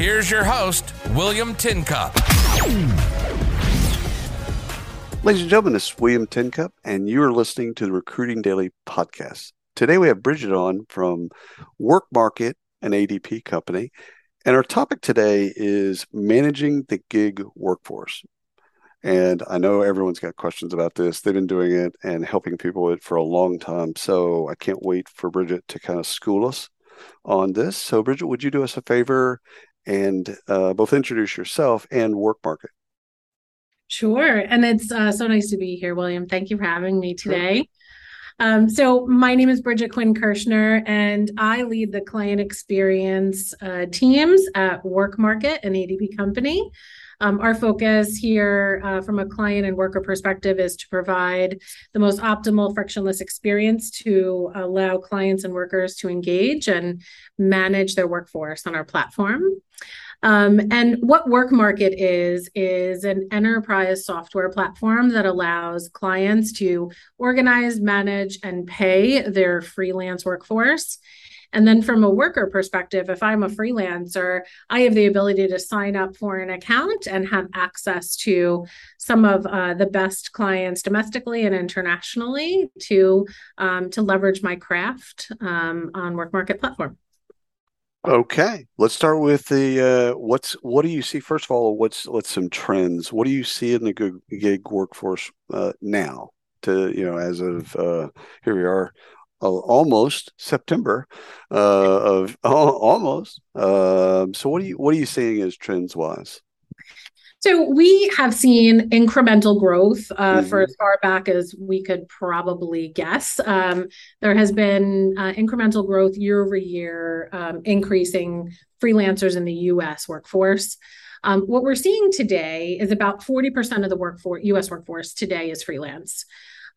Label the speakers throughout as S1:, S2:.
S1: Here's your host, William Tincup.
S2: Ladies and gentlemen, this is William Tincup, and you are listening to the Recruiting Daily podcast. Today we have Bridget on from Work Market, an ADP company. And our topic today is managing the gig workforce. And I know everyone's got questions about this. They've been doing it and helping people with it for a long time. So I can't wait for Bridget to kind of school us on this. So, Bridget, would you do us a favor and uh, both introduce yourself and work market.
S3: Sure. And it's uh, so nice to be here, William. Thank you for having me today. Sure. Um, so, my name is Bridget Quinn Kirschner, and I lead the client experience uh, teams at Work Market, an ADP company. Um, our focus here uh, from a client and worker perspective is to provide the most optimal frictionless experience to allow clients and workers to engage and manage their workforce on our platform. Um, and what Work Market is, is an enterprise software platform that allows clients to organize, manage, and pay their freelance workforce and then from a worker perspective, if I'm a freelancer, I have the ability to sign up for an account and have access to some of uh, the best clients domestically and internationally to um, to leverage my craft um, on Work Market platform.
S2: Okay, let's start with the uh, what's what do you see? First of all, what's what's some trends? What do you see in the gig workforce uh, now? To you know, as of uh, here we are almost September uh, of almost. Uh, so what are you what are you seeing as trends wise?
S3: So we have seen incremental growth uh, mm-hmm. for as far back as we could probably guess. Um, there has been uh, incremental growth year over year, um, increasing freelancers in the U.S. workforce. Um, what we're seeing today is about 40% of the workforce, U.S. workforce today is freelance.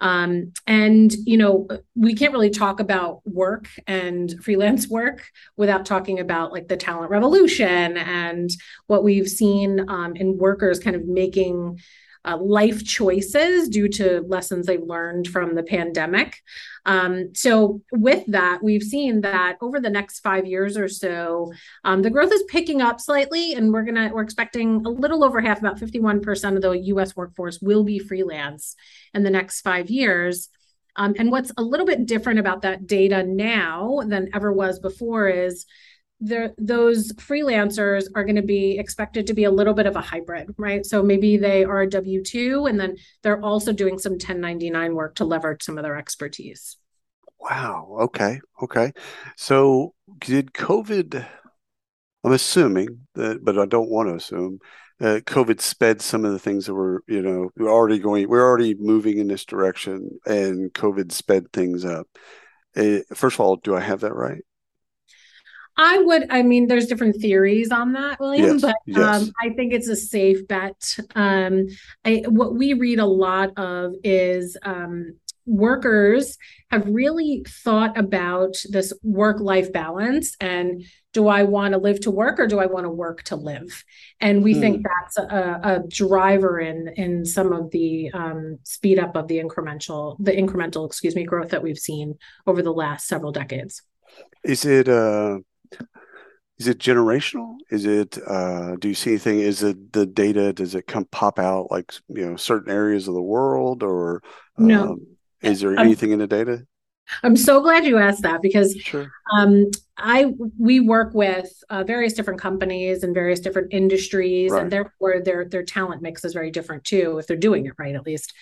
S3: Um, and, you know, we can't really talk about work and freelance work without talking about like the talent revolution and what we've seen um, in workers kind of making uh, life choices due to lessons they've learned from the pandemic. Um, so, with that, we've seen that over the next five years or so, um, the growth is picking up slightly, and we're gonna we're expecting a little over half, about fifty one percent of the U.S. workforce will be freelance in the next five years. Um, and what's a little bit different about that data now than ever was before is those freelancers are going to be expected to be a little bit of a hybrid, right? So maybe they are a W 2 and then they're also doing some 1099 work to leverage some of their expertise.
S2: Wow. Okay. Okay. So did COVID, I'm assuming that, but I don't want to assume, uh, COVID sped some of the things that were, you know, we're already going, we're already moving in this direction and COVID sped things up. Uh, first of all, do I have that right?
S3: I would, I mean, there's different theories on that, William, yes, but yes. Um, I think it's a safe bet. Um, I, what we read a lot of is um, workers have really thought about this work life balance and do I want to live to work or do I want to work to live? And we hmm. think that's a, a, driver in in some of the um, speed up of the incremental the incremental excuse me growth that we've seen over the last several decades.
S2: Is it uh is it generational? Is it uh, do you see anything is it the data does it come pop out like you know certain areas of the world or
S3: no. um,
S2: is there anything in the data
S3: I'm so glad you asked that because sure. um, I we work with uh, various different companies and various different industries, right. and therefore their their talent mix is very different too, if they're doing it right, at least.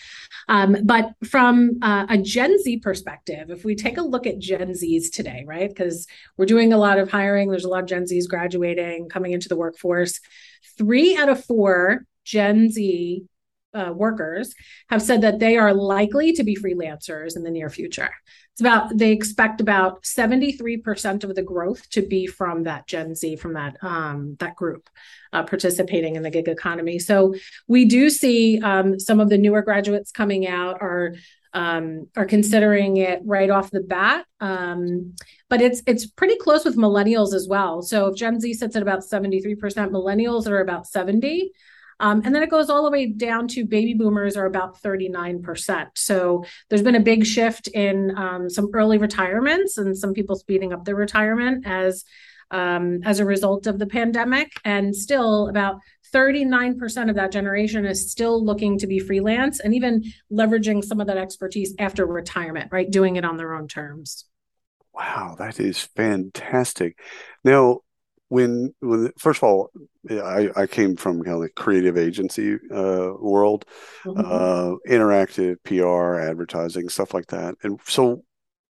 S3: Um, but from uh, a Gen Z perspective, if we take a look at Gen Zs today, right, because we're doing a lot of hiring, there's a lot of Gen Zs graduating, coming into the workforce. Three out of four Gen Z uh, workers have said that they are likely to be freelancers in the near future. It's about they expect about 73% of the growth to be from that Gen Z, from that um, that group uh, participating in the gig economy. So we do see um, some of the newer graduates coming out are um, are considering it right off the bat. Um, but it's it's pretty close with millennials as well. So if Gen Z sits at about 73%, millennials are about 70. Um, and then it goes all the way down to baby boomers are about 39%. So there's been a big shift in um, some early retirements and some people speeding up their retirement as um, as a result of the pandemic. And still about 39% of that generation is still looking to be freelance and even leveraging some of that expertise after retirement, right? Doing it on their own terms.
S2: Wow, that is fantastic. Now, when when first of all, I, I came from kind of the creative agency uh, world, mm-hmm. uh, interactive PR, advertising, stuff like that, and so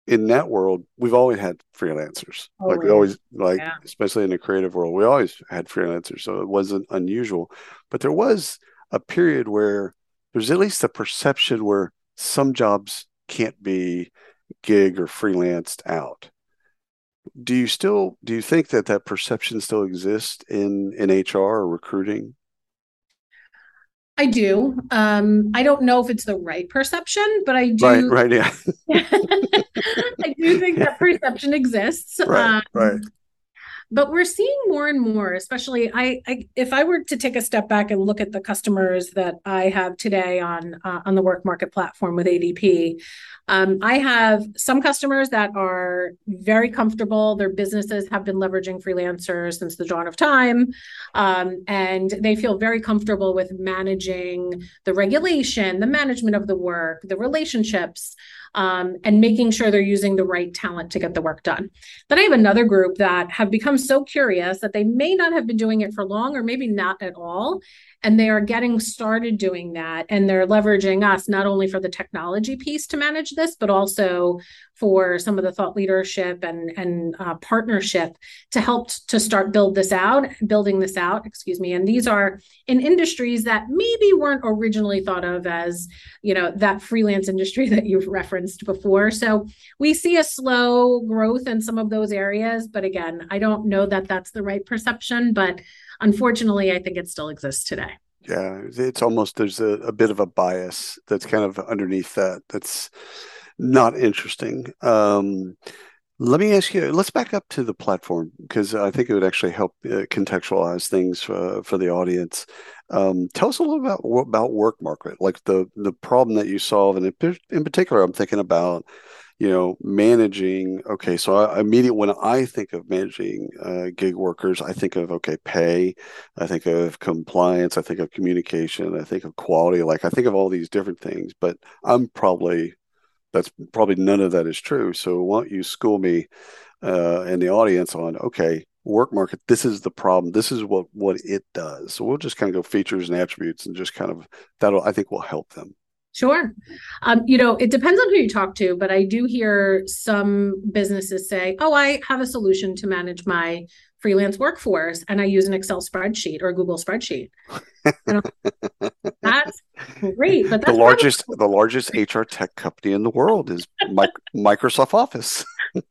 S2: in that world, we've always had freelancers. Oh, like we always like, yeah. especially in the creative world, we always had freelancers. So it wasn't unusual. But there was a period where there's at least a perception where some jobs can't be gig or freelanced out. Do you still do you think that that perception still exists in in HR or recruiting?
S3: I do. Um, I don't know if it's the right perception, but I do.
S2: Right, right, yeah.
S3: I do think that perception exists.
S2: Right, um, right.
S3: But we're seeing more and more, especially I, I, if I were to take a step back and look at the customers that I have today on uh, on the work market platform with ADP, um, I have some customers that are very comfortable. Their businesses have been leveraging freelancers since the dawn of time, um, and they feel very comfortable with managing the regulation, the management of the work, the relationships um, and making sure they're using the right talent to get the work done. Then I have another group that have become so curious that they may not have been doing it for long or maybe not at all and they are getting started doing that and they're leveraging us not only for the technology piece to manage this but also for some of the thought leadership and and uh, partnership to help t- to start build this out building this out excuse me and these are in industries that maybe weren't originally thought of as you know that freelance industry that you've referenced before so we see a slow growth in some of those areas but again i don't know that that's the right perception but unfortunately, I think it still exists today.
S2: Yeah, it's almost there's a, a bit of a bias that's kind of underneath that. That's not interesting. Um, let me ask you. Let's back up to the platform because I think it would actually help uh, contextualize things uh, for the audience. Um, tell us a little about about work market, like the the problem that you solve, and in, in particular, I'm thinking about you know, managing. Okay, so I, immediately when I think of managing uh, gig workers, I think of okay, pay, I think of compliance, I think of communication, I think of quality. Like I think of all these different things, but I'm probably that's probably none of that is true. So why don't you school me uh, and the audience on okay, work market this is the problem this is what what it does so we'll just kind of go features and attributes and just kind of that'll i think will help them
S3: Sure. Um, you know, it depends on who you talk to, but I do hear some businesses say, oh, I have a solution to manage my freelance workforce and I use an Excel spreadsheet or a Google spreadsheet. that's great. But
S2: the largest probably- the largest HR tech company in the world is Microsoft Office.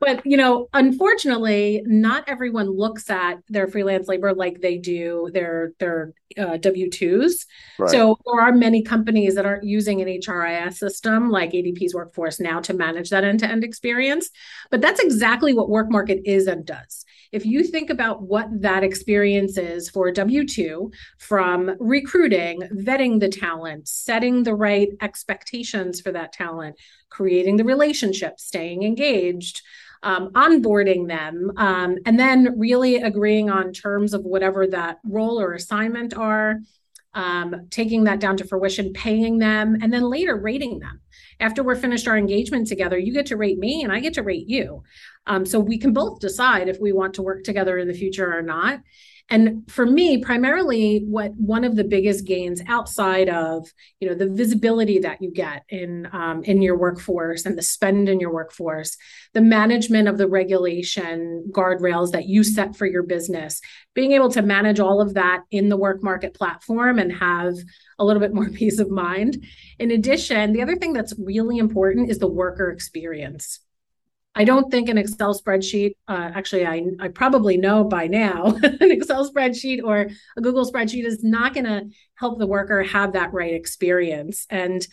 S3: but you know, unfortunately, not everyone looks at their freelance labor like they do their their uh, W twos. Right. So there are many companies that aren't using an HRIS system like ADP's Workforce now to manage that end to end experience. But that's exactly what Work Market is and does. If you think about what that experience is for W two, from recruiting, vetting the talent, setting the right expectations for that talent, creating the relationship, staying engaged, um, onboarding them, um, and then really agreeing on terms of whatever that role or assignment are, um, taking that down to fruition, paying them, and then later rating them. After we're finished our engagement together, you get to rate me and I get to rate you. Um, so we can both decide if we want to work together in the future or not. And for me primarily what one of the biggest gains outside of you know the visibility that you get in um, in your workforce and the spend in your workforce the management of the regulation guardrails that you set for your business being able to manage all of that in the work market platform and have a little bit more peace of mind. In addition the other thing that's really important is the worker experience I don't think an Excel spreadsheet, uh, actually, I, I probably know by now, an Excel spreadsheet or a Google spreadsheet is not going to help the worker have that right experience. And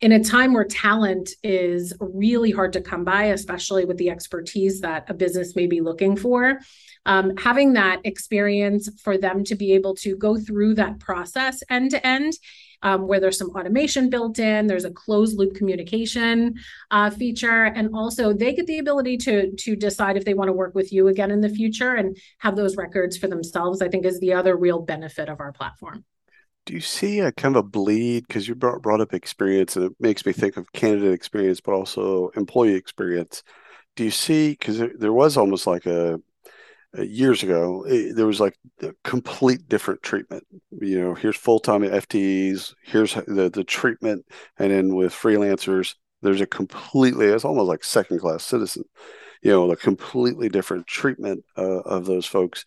S3: in a time where talent is really hard to come by, especially with the expertise that a business may be looking for, um, having that experience for them to be able to go through that process end to end um, where there's some automation built in. There's a closed loop communication uh, feature, and also they get the ability to to decide if they want to work with you again in the future and have those records for themselves. I think is the other real benefit of our platform.
S2: Do you see a kind of a bleed because you brought, brought up experience and it makes me think of candidate experience, but also employee experience. Do you see because there, there was almost like a years ago, it, there was like a complete different treatment. You know, here's full time FTEs, here's the the treatment, and then with freelancers, there's a completely it's almost like second class citizen. You know, a completely different treatment uh, of those folks.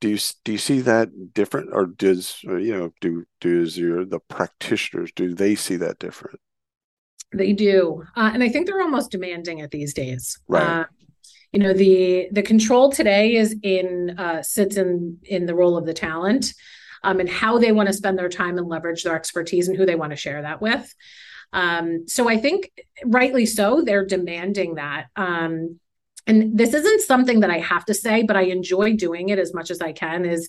S2: Do you do you see that different, or does uh, you know do does your the practitioners do they see that different?
S3: They do, uh, and I think they're almost demanding it these days.
S2: Right. Uh,
S3: you know the the control today is in uh, sits in in the role of the talent um, and how they want to spend their time and leverage their expertise and who they want to share that with. Um, so i think rightly so they're demanding that um, and this isn't something that i have to say but i enjoy doing it as much as i can is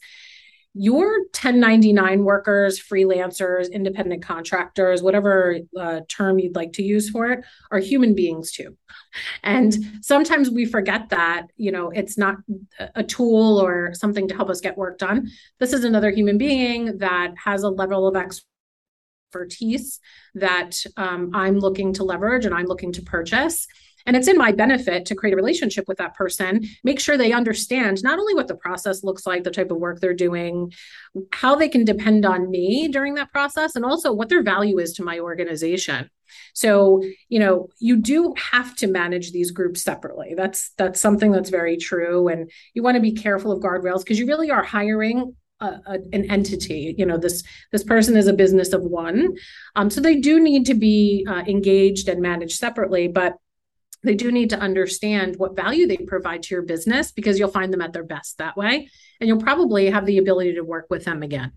S3: your 1099 workers, freelancers, independent contractors, whatever uh, term you'd like to use for it, are human beings too. And sometimes we forget that, you know, it's not a tool or something to help us get work done. This is another human being that has a level of expertise that um, I'm looking to leverage and I'm looking to purchase. And it's in my benefit to create a relationship with that person, make sure they understand not only what the process looks like, the type of work they're doing, how they can depend on me during that process, and also what their value is to my organization. So, you know, you do have to manage these groups separately. That's that's something that's very true and you want to be careful of guardrails because you really are hiring a, a, an entity you know this this person is a business of one um, so they do need to be uh, engaged and managed separately but they do need to understand what value they provide to your business because you'll find them at their best that way. And you'll probably have the ability to work with them again.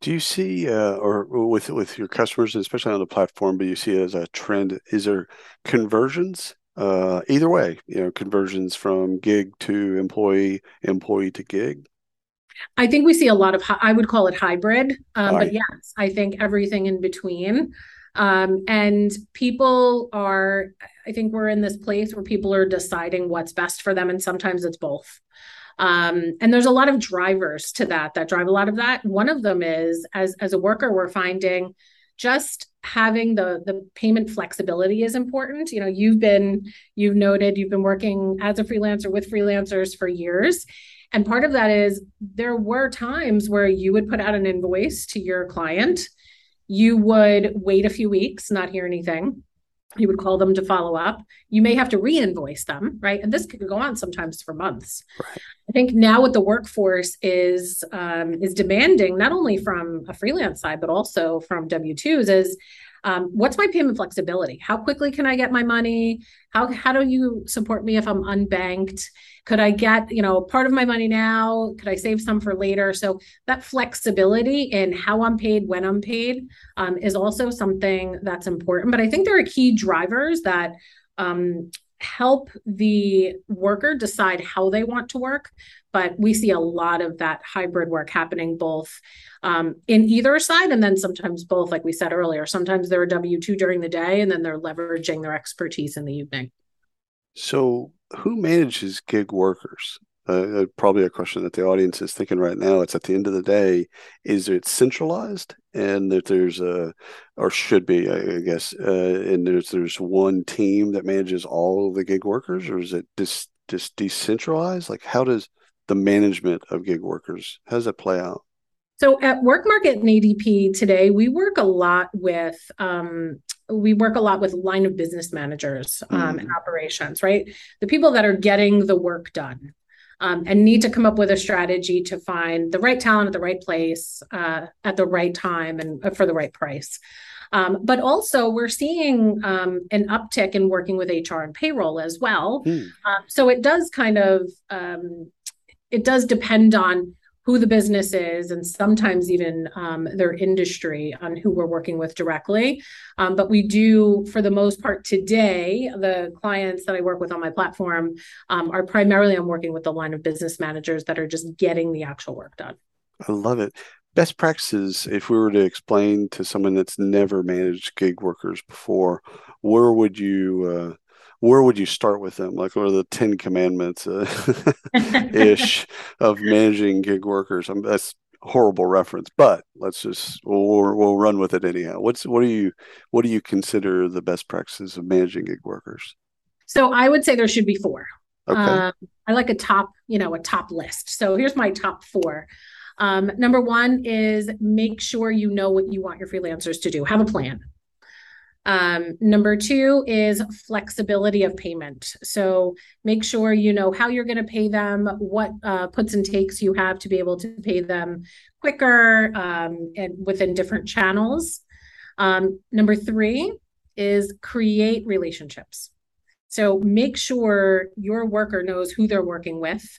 S2: Do you see uh, or with with your customers especially on the platform but you see as a trend? Is there conversions? Uh, either way you know conversions from gig to employee employee to gig?
S3: I think we see a lot of i would call it hybrid um, but yes i think everything in between um, and people are, I think we're in this place where people are deciding what's best for them. And sometimes it's both. Um, and there's a lot of drivers to that that drive a lot of that. One of them is as as a worker, we're finding just having the the payment flexibility is important. You know, you've been you've noted you've been working as a freelancer with freelancers for years. And part of that is there were times where you would put out an invoice to your client you would wait a few weeks, not hear anything. You would call them to follow up. You may have to re-invoice them, right? And this could go on sometimes for months. Right. I think now what the workforce is um, is demanding, not only from a freelance side, but also from W twos, is um, what's my payment flexibility? How quickly can I get my money? How how do you support me if I'm unbanked? Could I get you know part of my money now? Could I save some for later? So that flexibility in how I'm paid, when I'm paid, um, is also something that's important. But I think there are key drivers that um, help the worker decide how they want to work but we see a lot of that hybrid work happening both um, in either side and then sometimes both like we said earlier. Sometimes they're a w2 during the day and then they're leveraging their expertise in the evening.
S2: So who manages gig workers uh, uh, probably a question that the audience is thinking right now. It's at the end of the day, is it centralized and that there's a, or should be, I guess, uh, and there's there's one team that manages all of the gig workers, or is it just just decentralized? Like, how does the management of gig workers? How does that play out?
S3: So at Work Market and ADP today, we work a lot with um, we work a lot with line of business managers um, mm. and operations, right? The people that are getting the work done um, and need to come up with a strategy to find the right talent at the right place uh, at the right time and uh, for the right price. Um, but also, we're seeing um, an uptick in working with HR and payroll as well. Mm. Uh, so it does kind of um, it does depend on who the business is and sometimes even um, their industry on who we're working with directly. Um, but we do, for the most part today, the clients that I work with on my platform um, are primarily I'm working with the line of business managers that are just getting the actual work done.
S2: I love it. Best practices, if we were to explain to someone that's never managed gig workers before, where would you uh, where would you start with them? Like, what are the Ten Commandments uh, ish of managing gig workers? I mean, that's horrible reference, but let's just we'll, we'll run with it anyhow. What's what do you what do you consider the best practices of managing gig workers?
S3: So I would say there should be four. Okay. Um, I like a top, you know, a top list. So here's my top four. Um, number one is make sure you know what you want your freelancers to do. Have a plan. Um, number two is flexibility of payment. So make sure you know how you're going to pay them, what uh, puts and takes you have to be able to pay them quicker um, and within different channels. Um, number three is create relationships. So make sure your worker knows who they're working with,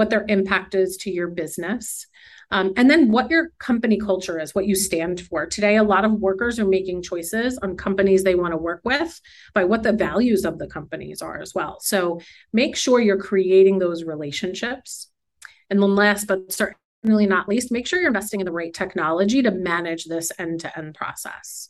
S3: what their impact is to your business, um, and then what your company culture is, what you stand for. Today, a lot of workers are making choices on companies they want to work with by what the values of the companies are as well. So make sure you're creating those relationships. And then last but certainly not least, make sure you're investing in the right technology to manage this end to end process.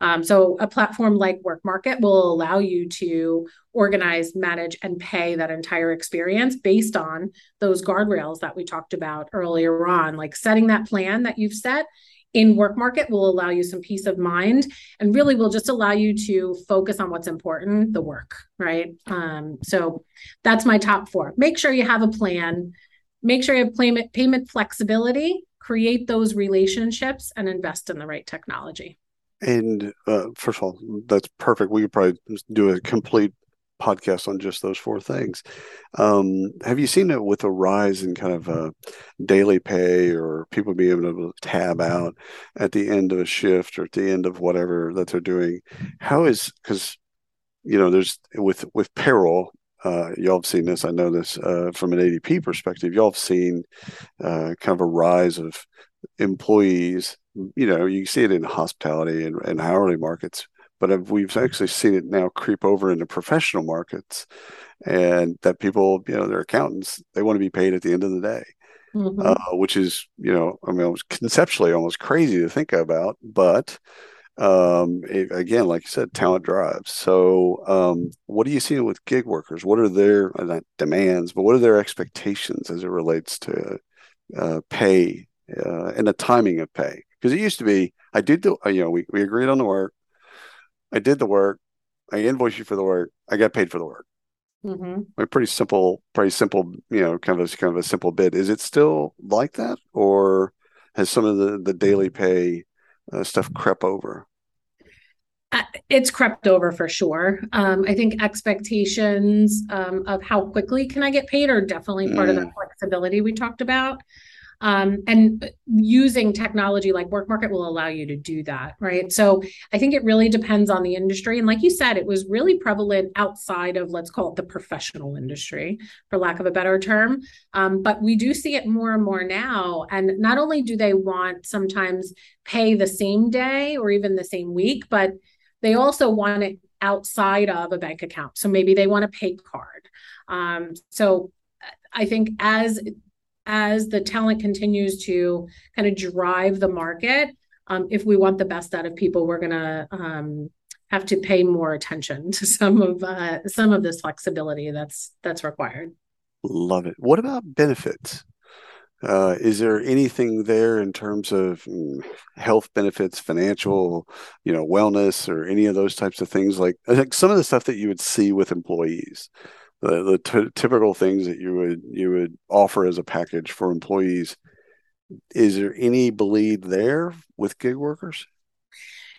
S3: Um, so a platform like Work Market will allow you to organize, manage, and pay that entire experience based on those guardrails that we talked about earlier on. Like setting that plan that you've set in Work Market will allow you some peace of mind and really will just allow you to focus on what's important, the work, right? Um, so that's my top four. Make sure you have a plan. Make sure you have payment, payment flexibility, create those relationships, and invest in the right technology.
S2: And uh, first of all, that's perfect. We could probably do a complete podcast on just those four things. Um, have you seen it with a rise in kind of uh, daily pay or people being able to tab out at the end of a shift or at the end of whatever that they're doing? How is because you know there's with with payroll. Uh, y'all have seen this. I know this uh, from an ADP perspective. Y'all have seen uh, kind of a rise of employees you know, you see it in hospitality and, and hourly markets, but we've actually seen it now creep over into professional markets and that people, you know, they're accountants, they want to be paid at the end of the day. Mm-hmm. Uh, which is, you know, I mean, conceptually almost crazy to think about, but um, it, again, like you said, talent drives. So, um, what are you seeing with gig workers? What are their uh, not demands, but what are their expectations as it relates to uh, pay uh, and the timing of pay? because it used to be I did the you know we, we agreed on the work, I did the work, I invoiced you for the work, I got paid for the work. Mm-hmm. A pretty simple, pretty simple, you know, kind of a, kind of a simple bid. Is it still like that, or has some of the the daily pay uh, stuff crept over?
S3: Uh, it's crept over for sure. Um, I think expectations um, of how quickly can I get paid are definitely part mm. of the flexibility we talked about. Um, and using technology like Work Market will allow you to do that, right? So I think it really depends on the industry. And like you said, it was really prevalent outside of, let's call it the professional industry, for lack of a better term. Um, but we do see it more and more now. And not only do they want sometimes pay the same day or even the same week, but they also want it outside of a bank account. So maybe they want a pay card. Um, so I think as as the talent continues to kind of drive the market, um, if we want the best out of people, we're going to um, have to pay more attention to some of uh, some of this flexibility that's that's required.
S2: Love it. What about benefits? Uh, is there anything there in terms of mm, health benefits, financial, you know, wellness, or any of those types of things? Like, like some of the stuff that you would see with employees the, the t- typical things that you would you would offer as a package for employees. Is there any bleed there with gig workers?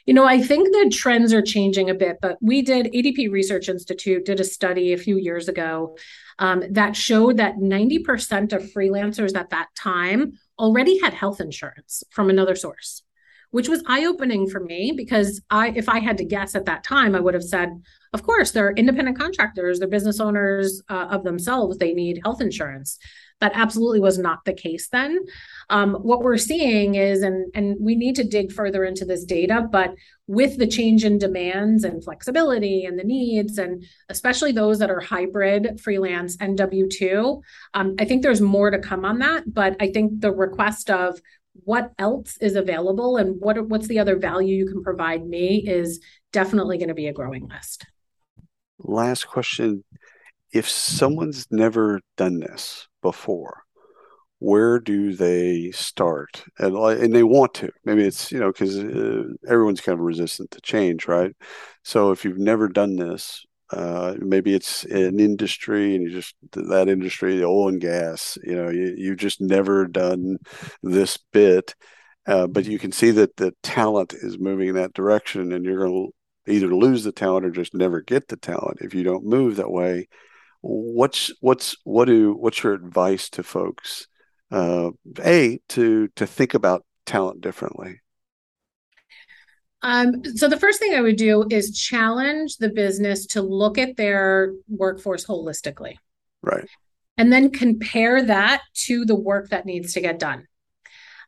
S3: You know, I think the trends are changing a bit, but we did ADP Research Institute did a study a few years ago um, that showed that 90% of freelancers at that time already had health insurance from another source which was eye-opening for me because I if I had to guess at that time, I would have said, of course, they're independent contractors, they're business owners uh, of themselves, they need health insurance. That absolutely was not the case then. Um, what we're seeing is, and and we need to dig further into this data, but with the change in demands and flexibility and the needs, and especially those that are hybrid, freelance, and W two, um, I think there's more to come on that. But I think the request of what else is available and what what's the other value you can provide me is definitely going to be a growing list.
S2: Last question. If someone's never done this before, where do they start? And, and they want to. Maybe it's, you know, because uh, everyone's kind of resistant to change, right? So if you've never done this, uh, maybe it's an industry and you just that industry, the oil and gas, you know, you, you've just never done this bit. Uh, but you can see that the talent is moving in that direction and you're going to either lose the talent or just never get the talent if you don't move that way. What's, what's, what do, what's your advice to folks? Uh, a, to, to think about talent differently.
S3: Um, so the first thing I would do is challenge the business to look at their workforce holistically.
S2: Right.
S3: And then compare that to the work that needs to get done.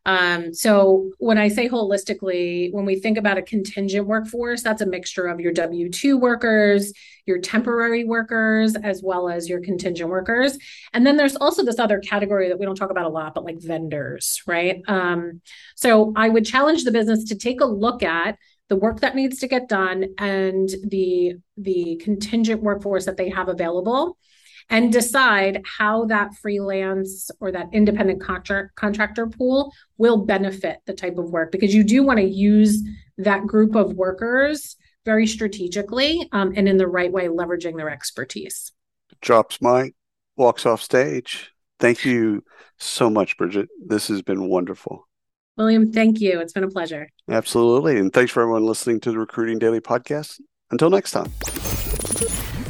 S3: Um, so when I say holistically, when we think about a contingent workforce, that's a mixture of your W 2 workers, your temporary workers, as well as your contingent workers. And then there's also this other category that we don't talk about a lot, but like vendors, right? Um, so I would challenge the business to take a look at the work that needs to get done and the the contingent workforce that they have available and decide how that freelance or that independent contract, contractor pool will benefit the type of work because you do want to use that group of workers very strategically um, and in the right way, leveraging their expertise.
S2: Drops mic, walks off stage. Thank you so much, Bridget. This has been wonderful.
S3: William, thank you. It's been a pleasure.
S2: Absolutely. And thanks for everyone listening to the Recruiting Daily podcast. Until next time.